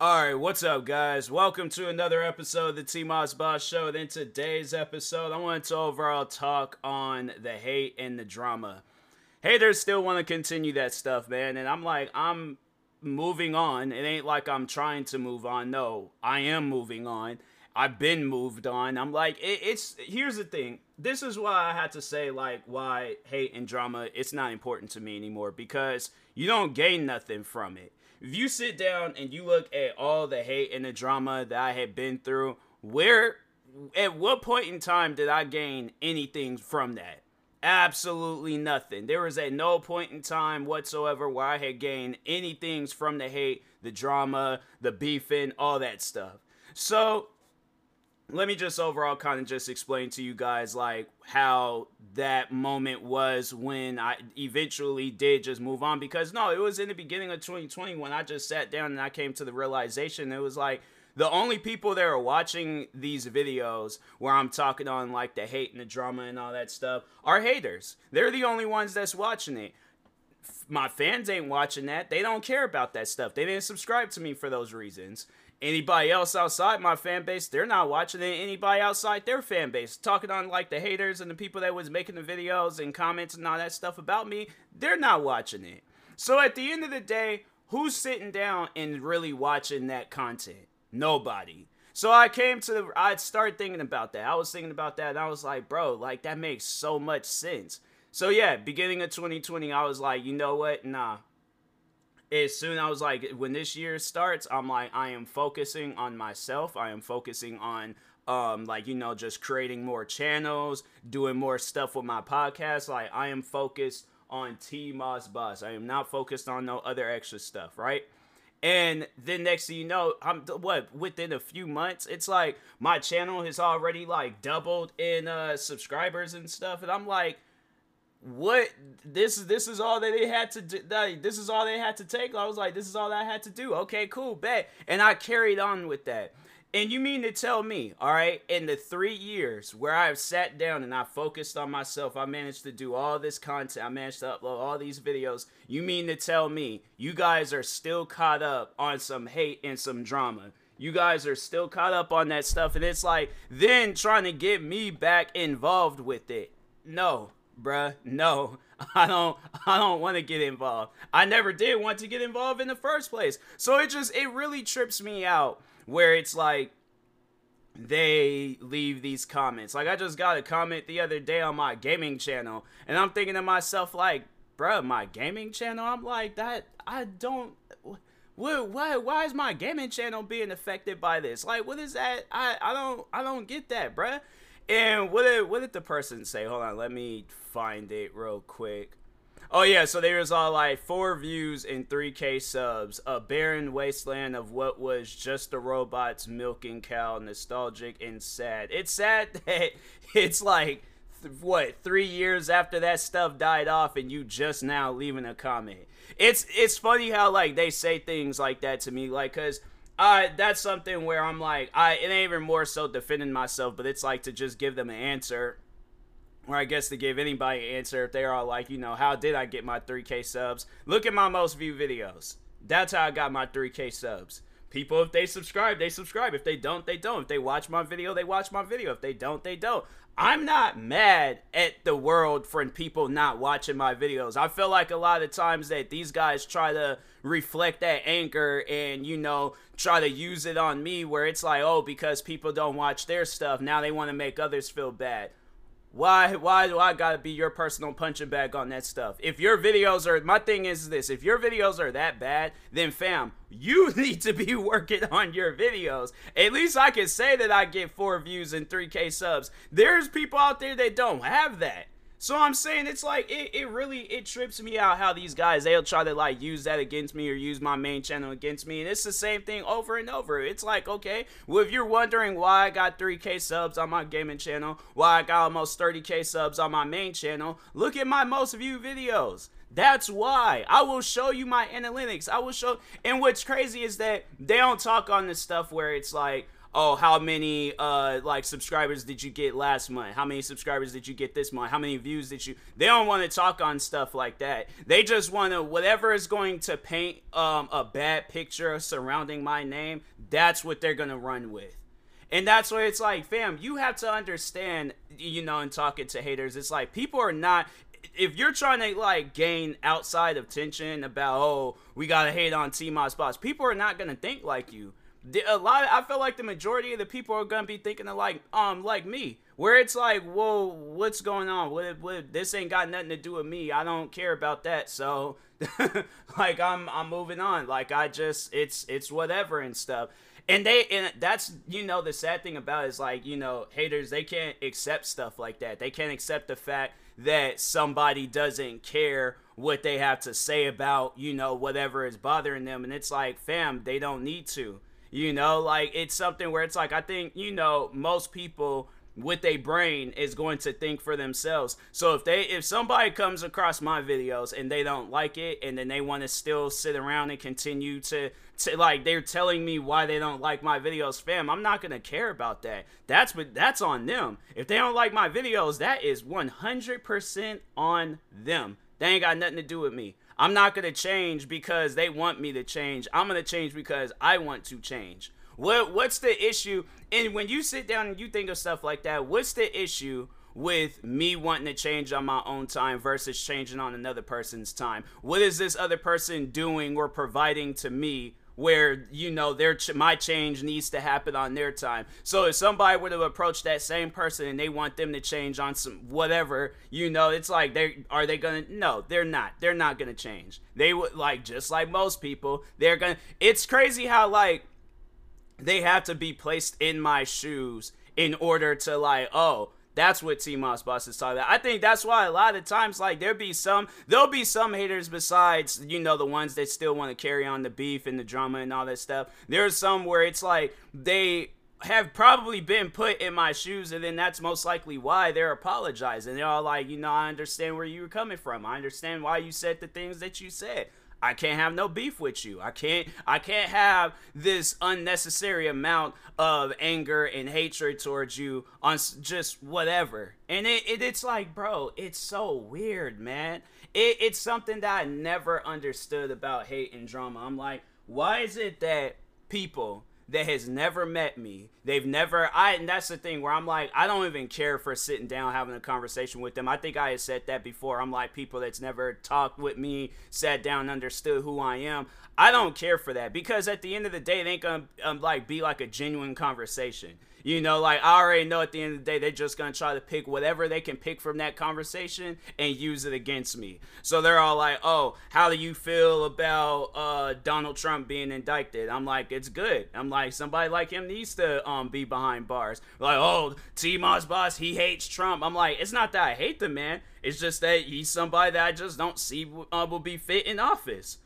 All right, what's up, guys? Welcome to another episode of the T Moss Boss Show. And in today's episode, I want to overall talk on the hate and the drama. Haters still want to continue that stuff, man. And I'm like, I'm moving on. It ain't like I'm trying to move on. No, I am moving on. I've been moved on. I'm like, it, it's here's the thing. This is why I had to say like why hate and drama it's not important to me anymore because you don't gain nothing from it if you sit down and you look at all the hate and the drama that I had been through, where at what point in time did I gain anything from that? Absolutely nothing. There was at no point in time whatsoever where I had gained anything from the hate, the drama, the beefing, all that stuff. So let me just overall kind of just explain to you guys like how that moment was when I eventually did just move on because no, it was in the beginning of 2020 when I just sat down and I came to the realization it was like the only people that are watching these videos where I'm talking on like the hate and the drama and all that stuff are haters. They're the only ones that's watching it. My fans ain't watching that. They don't care about that stuff. They didn't subscribe to me for those reasons anybody else outside my fan base, they're not watching it. Anybody outside their fan base, talking on like the haters and the people that was making the videos and comments and all that stuff about me, they're not watching it. So at the end of the day, who's sitting down and really watching that content? Nobody. So I came to the, I started thinking about that. I was thinking about that and I was like, bro, like that makes so much sense. So yeah, beginning of 2020, I was like, you know what? Nah, as soon I was like, when this year starts, I'm like, I am focusing on myself. I am focusing on, um, like you know, just creating more channels, doing more stuff with my podcast. Like I am focused on T Moss Boss. I am not focused on no other extra stuff, right? And then next thing you know, I'm what within a few months, it's like my channel has already like doubled in uh subscribers and stuff, and I'm like what this this is all that they had to do this is all they had to take. I was like this is all i had to do. Okay cool bet. And i carried on with that. And you mean to tell me all right in the three years where i've sat down and i focused on myself i managed to do all this content i managed to upload all these videos. You mean to tell me you guys are still caught up on some hate and some drama? You guys are still caught up on that stuff and it's like then trying to get me back involved with it. No bruh, no, I don't I don't want to get involved. I never did want to get involved in the first place. So it just it really trips me out where it's like they leave these comments. Like I just got a comment the other day on my gaming channel and I'm thinking to myself like, bruh, my gaming channel, I'm like that I don't what, why why is my gaming channel being affected by this? Like what is that? I I don't I don't get that, bruh. And what did what did the person say? Hold on, let me find it real quick. Oh yeah, so there was all like four views and 3k subs. A barren wasteland of what was just the robots milking cow, nostalgic and sad. It's sad that it's like th- what three years after that stuff died off, and you just now leaving a comment. It's it's funny how like they say things like that to me, like because that's something where I'm like, I it ain't even more so defending myself, but it's like to just give them an answer. Or I guess to give anybody an answer if they're like, you know, how did I get my 3K subs? Look at my most viewed videos. That's how I got my 3K subs. People, if they subscribe, they subscribe. If they don't, they don't. If they watch my video, they watch my video. If they don't, they don't. I'm not mad at the world for people not watching my videos. I feel like a lot of times that these guys try to reflect that anger and, you know, try to use it on me where it's like, oh, because people don't watch their stuff, now they want to make others feel bad. Why why do I gotta be your personal punching bag on that stuff? If your videos are my thing is this, if your videos are that bad, then fam, you need to be working on your videos. At least I can say that I get four views and 3k subs. There's people out there that don't have that. So I'm saying it's like it, it really it trips me out how these guys they'll try to like use that against me or use my main channel against me and it's the same thing over and over. It's like okay, well if you're wondering why I got 3k subs on my gaming channel, why I got almost 30k subs on my main channel, look at my most viewed videos. That's why I will show you my analytics. I will show and what's crazy is that they don't talk on this stuff where it's like oh, how many uh like subscribers did you get last month? How many subscribers did you get this month? How many views did you? They don't want to talk on stuff like that. They just want to whatever is going to paint um a bad picture surrounding my name. That's what they're gonna run with. And that's why it's like, fam, you have to understand, you know, and talking to haters, it's like people are not if you're trying to like gain outside of tension about oh we gotta hate on T boss, people are not gonna think like you a lot of, I feel like the majority of the people are gonna be thinking of like um like me where it's like whoa what's going on? What, what this ain't got nothing to do with me. I don't care about that. So like I'm I'm moving on. Like I just it's it's whatever and stuff. And they and that's you know the sad thing about is like you know haters they can't accept stuff like that. They can't accept the fact that somebody doesn't care what they have to say about you know whatever is bothering them. And it's like fam they don't need to you know, like it's something where it's like I think, you know, most people with a brain is going to think for themselves. So if they if somebody comes across my videos and they don't like it and then they want to still sit around and continue to to like they're telling me why they don't like my videos, fam, I'm not going to care about that. That's what that's on them. If they don't like my videos, that is 100% on them. They ain't got nothing to do with me. I'm not going to change because they want me to change. I'm going to change because I want to change. What what's the issue? And when you sit down and you think of stuff like that, what's the issue with me wanting to change on my own time versus changing on another person's time? What is this other person doing or providing to me where you know their my change needs to happen on their time. So if somebody were to approach that same person and they want them to change on some whatever, you know, it's like they are they gonna no, they're not. They're not gonna change. They would like just like most people, they're gonna. It's crazy how like they have to be placed in my shoes in order to like oh that's what T Moss Boss is talking about. I think that's why a lot of times, like, there'll be some, there'll be some haters besides, you know, the ones that still want to carry on the beef and the drama and all that stuff. There's some where it's like they have probably been put in my shoes, and then that's most likely why they're apologizing. They're all like, you know, I understand where you were coming from. I understand why you said the things that you said. I can't have no beef with you. I can't I can't have this unnecessary amount of anger and hatred towards you on just whatever. And it, it it's like, bro, it's so weird, man. It, it's something that I never understood about hate and drama. I'm like, why is it that people that has never met me. They've never I and that's the thing where I'm like, I don't even care for sitting down having a conversation with them. I think I had said that before. I'm like people that's never talked with me, sat down, understood who I am. I don't care for that because at the end of the day, it ain't gonna um, like be like a genuine conversation. You know, like I already know at the end of the day, they're just gonna try to pick whatever they can pick from that conversation and use it against me. So they're all like, "Oh, how do you feel about uh, Donald Trump being indicted?" I'm like, "It's good." I'm like, somebody like him needs to um, be behind bars. Like, "Oh, T Moss boss, he hates Trump." I'm like, it's not that I hate the man. It's just that he's somebody that I just don't see uh, will be fit in office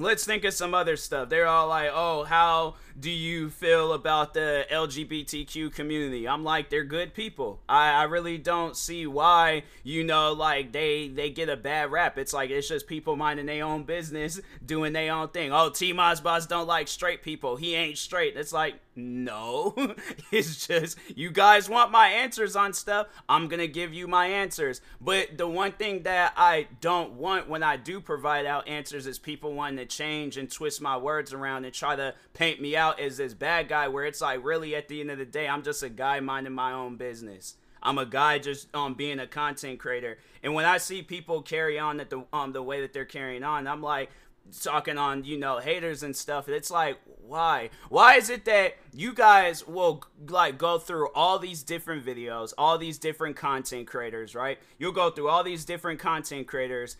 let's think of some other stuff. They're all like, "Oh, how do you feel about the LGBTQ community?" I'm like, "They're good people. I, I really don't see why you know like they they get a bad rap. It's like it's just people minding their own business, doing their own thing. Oh, T boss don't like straight people. He ain't straight. It's like no, it's just you guys want my answers on stuff. I'm gonna give you my answers. But the one thing that I don't want when I do provide out answers is people wanting to change and twist my words around and try to paint me out as this bad guy. Where it's like, really, at the end of the day, I'm just a guy minding my own business. I'm a guy just um being a content creator. And when I see people carry on at the um the way that they're carrying on, I'm like, talking on you know haters and stuff it's like why why is it that you guys will like go through all these different videos all these different content creators right you'll go through all these different content creators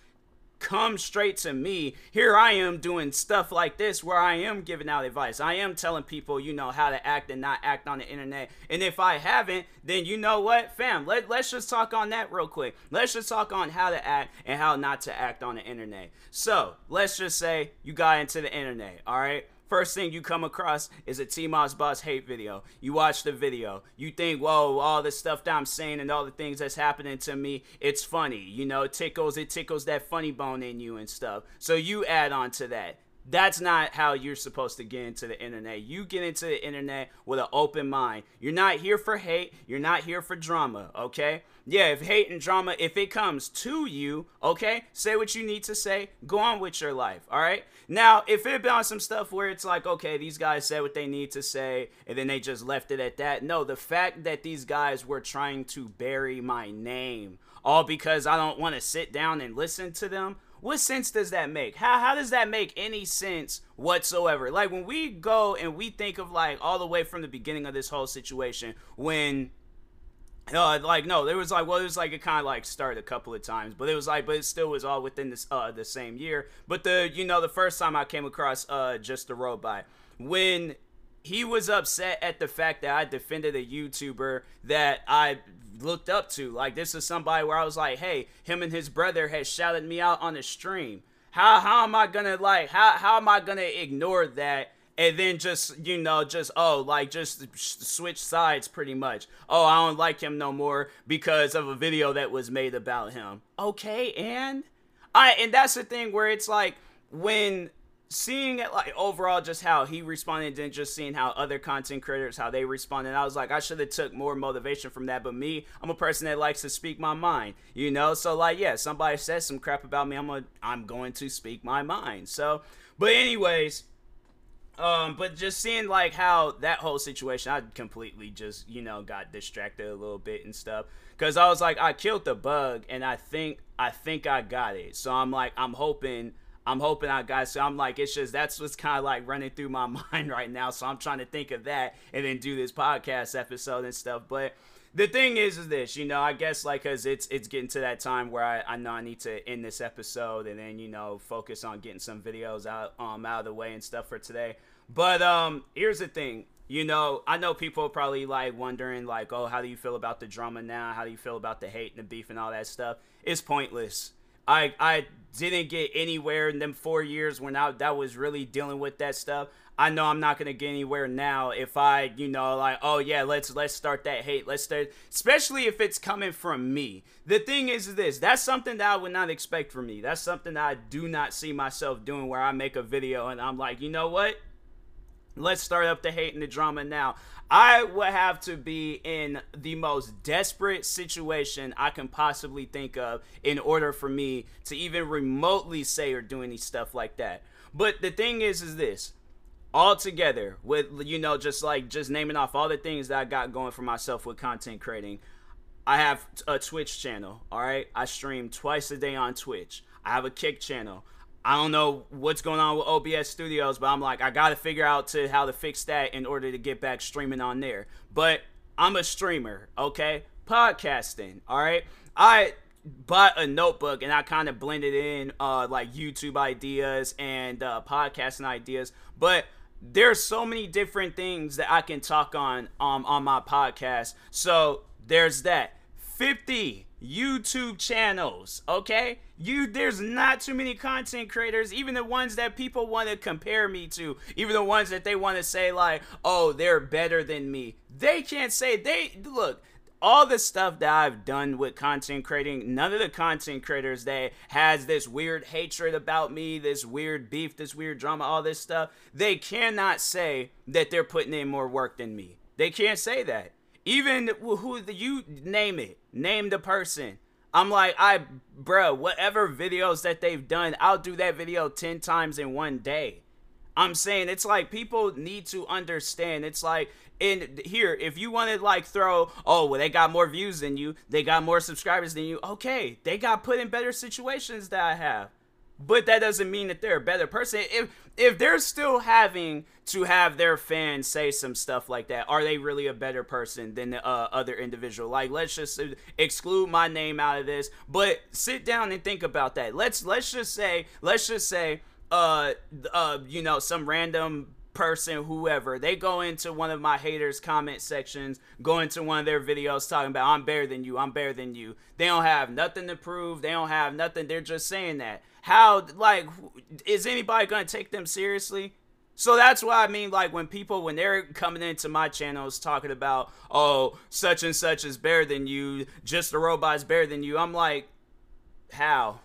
come straight to me. Here I am doing stuff like this where I am giving out advice. I am telling people, you know, how to act and not act on the internet. And if I haven't, then you know what, fam, let, let's just talk on that real quick. Let's just talk on how to act and how not to act on the internet. So let's just say you got into the internet, all right? First thing you come across is a T-Moss Boss hate video. You watch the video. You think, whoa, all the stuff that I'm saying and all the things that's happening to me, it's funny. You know, tickles, it tickles that funny bone in you and stuff. So you add on to that. That's not how you're supposed to get into the internet. You get into the internet with an open mind. You're not here for hate. You're not here for drama, okay? Yeah, if hate and drama, if it comes to you, okay, say what you need to say. Go on with your life, all right? Now, if it be on some stuff where it's like, okay, these guys said what they need to say, and then they just left it at that. No, the fact that these guys were trying to bury my name, all because I don't want to sit down and listen to them what sense does that make? How how does that make any sense whatsoever? Like when we go and we think of like all the way from the beginning of this whole situation when uh, like no, there was like well, it was like it kind of like started a couple of times, but it was like, but it still was all within this uh the same year. But the you know the first time I came across uh just the robot when he was upset at the fact that I defended a YouTuber that I looked up to. Like this is somebody where I was like, hey, him and his brother had shouted me out on the stream. How how am I gonna like how how am I gonna ignore that and then just you know just oh like just switch sides pretty much. Oh, I don't like him no more because of a video that was made about him. Okay, and I and that's the thing where it's like when seeing it like overall just how he responded and just seeing how other content creators how they responded i was like i should have took more motivation from that but me i'm a person that likes to speak my mind you know so like yeah somebody says some crap about me i'm a, i'm going to speak my mind so but anyways um, but just seeing like how that whole situation, I completely just you know got distracted a little bit and stuff because I was like I killed the bug and I think I think I got it. So I'm like I'm hoping I'm hoping I got. So I'm like, it's just that's what's kind of like running through my mind right now. So I'm trying to think of that and then do this podcast episode and stuff. But the thing is, is this, you know, I guess like because it's it's getting to that time where I, I know I need to end this episode and then you know focus on getting some videos out um out of the way and stuff for today. But um, here's the thing. You know, I know people probably like wondering, like, oh, how do you feel about the drama now? How do you feel about the hate and the beef and all that stuff? It's pointless. I I didn't get anywhere in them four years when I that was really dealing with that stuff. I know I'm not gonna get anywhere now if I, you know, like, oh yeah, let's let's start that hate. Let's start, especially if it's coming from me. The thing is this, that's something that I would not expect from me. That's something that I do not see myself doing. Where I make a video and I'm like, you know what? Let's start up the hate and the drama now. I would have to be in the most desperate situation I can possibly think of in order for me to even remotely say or do any stuff like that. But the thing is, is this all together with you know just like just naming off all the things that I got going for myself with content creating. I have a Twitch channel, all right? I stream twice a day on Twitch. I have a Kick channel. I don't know what's going on with OBS Studios, but I'm like, I got to figure out to how to fix that in order to get back streaming on there. But I'm a streamer, okay? Podcasting, all right? I bought a notebook and I kind of blended in uh, like YouTube ideas and uh, podcasting ideas, but there's so many different things that I can talk on um, on my podcast. So there's that. 50 YouTube channels, okay? You there's not too many content creators, even the ones that people want to compare me to, even the ones that they want to say like, "Oh, they're better than me." They can't say they look, all the stuff that I've done with content creating, none of the content creators that has this weird hatred about me, this weird beef, this weird drama, all this stuff, they cannot say that they're putting in more work than me. They can't say that. Even who you name it, name the person. I'm like, I, bro, whatever videos that they've done, I'll do that video 10 times in one day. I'm saying it's like people need to understand. It's like in here, if you want to like throw, oh, well, they got more views than you, they got more subscribers than you. Okay, they got put in better situations that I have. But that doesn't mean that they're a better person. If if they're still having to have their fans say some stuff like that, are they really a better person than the uh, other individual? Like, let's just exclude my name out of this, but sit down and think about that. Let's let's just say let's just say uh uh you know some random person, whoever, they go into one of my haters' comment sections, go into one of their videos talking about, I'm better than you, I'm better than you. They don't have nothing to prove, they don't have nothing, they're just saying that. How, like, is anybody gonna take them seriously? So that's why I mean, like, when people, when they're coming into my channels talking about, oh, such and such is better than you, just a robot's better than you, I'm like, how?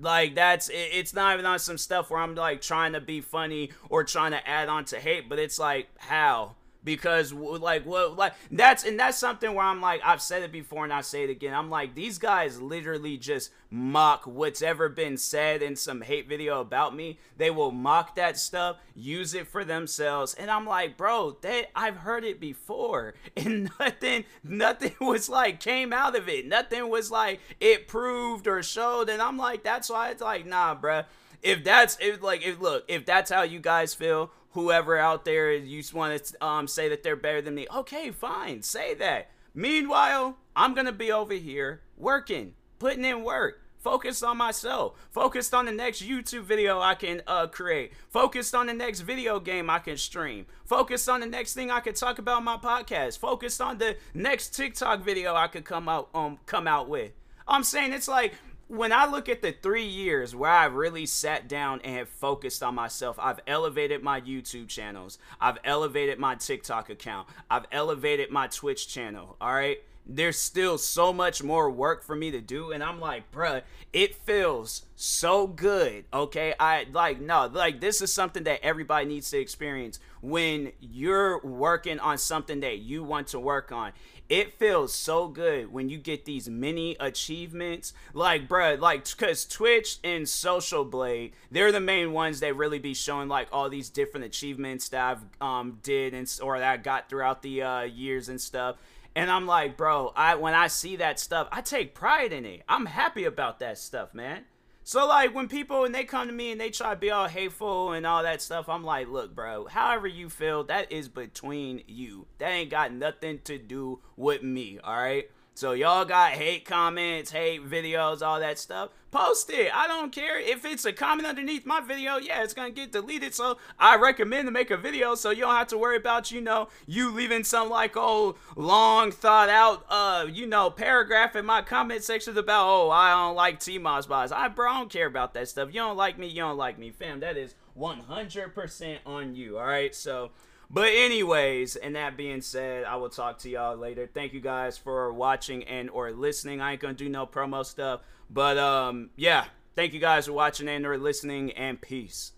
Like that's it, it's not even on some stuff where I'm like trying to be funny or trying to add on to hate, but it's like how because like what like that's and that's something where I'm like I've said it before and I say it again. I'm like these guys literally just mock what's ever been said in some hate video about me. They will mock that stuff, use it for themselves, and I'm like, bro, that I've heard it before, and nothing nothing was like came out of it. Nothing was like it proved or showed, and I'm like, that's why it's like, nah, bruh. If that's if like if look if that's how you guys feel whoever out there you just want to um, say that they're better than me. Okay, fine, say that. Meanwhile, I'm gonna be over here working, putting in work, focused on myself, focused on the next YouTube video I can uh, create, focused on the next video game I can stream, focused on the next thing I can talk about my podcast, focused on the next TikTok video I could come out um come out with. I'm saying it's like when I look at the three years where I've really sat down and have focused on myself, I've elevated my YouTube channels, I've elevated my TikTok account, I've elevated my Twitch channel. All right. There's still so much more work for me to do, and I'm like, bruh, it feels so good. Okay, I like no, like this is something that everybody needs to experience when you're working on something that you want to work on it feels so good when you get these mini achievements. Like bruh like because twitch and social blade they're the main ones that really be showing like all these different achievements that i've um did and or that i got throughout the uh years and stuff. And i'm like bro i when i see that stuff i take pride in it. I'm happy about that stuff man so like when people and they come to me and they try to be all hateful and all that stuff, I'm like, look, bro, however you feel, that is between you. That ain't got nothing to do with me, all right? So y'all got hate comments, hate videos, all that stuff. Post it. I don't care if it's a comment underneath my video. Yeah, it's gonna get deleted. So I recommend to make a video so you don't have to worry about you know you leaving some like oh long thought out uh you know paragraph in my comment sections about oh I don't like T Moss boss. I bro I don't care about that stuff. You don't like me. You don't like me, fam. That is 100% on you. All right. So but anyways, and that being said, I will talk to y'all later. Thank you guys for watching and or listening. I ain't gonna do no promo stuff, but um, yeah. Thank you guys for watching and or listening, and peace.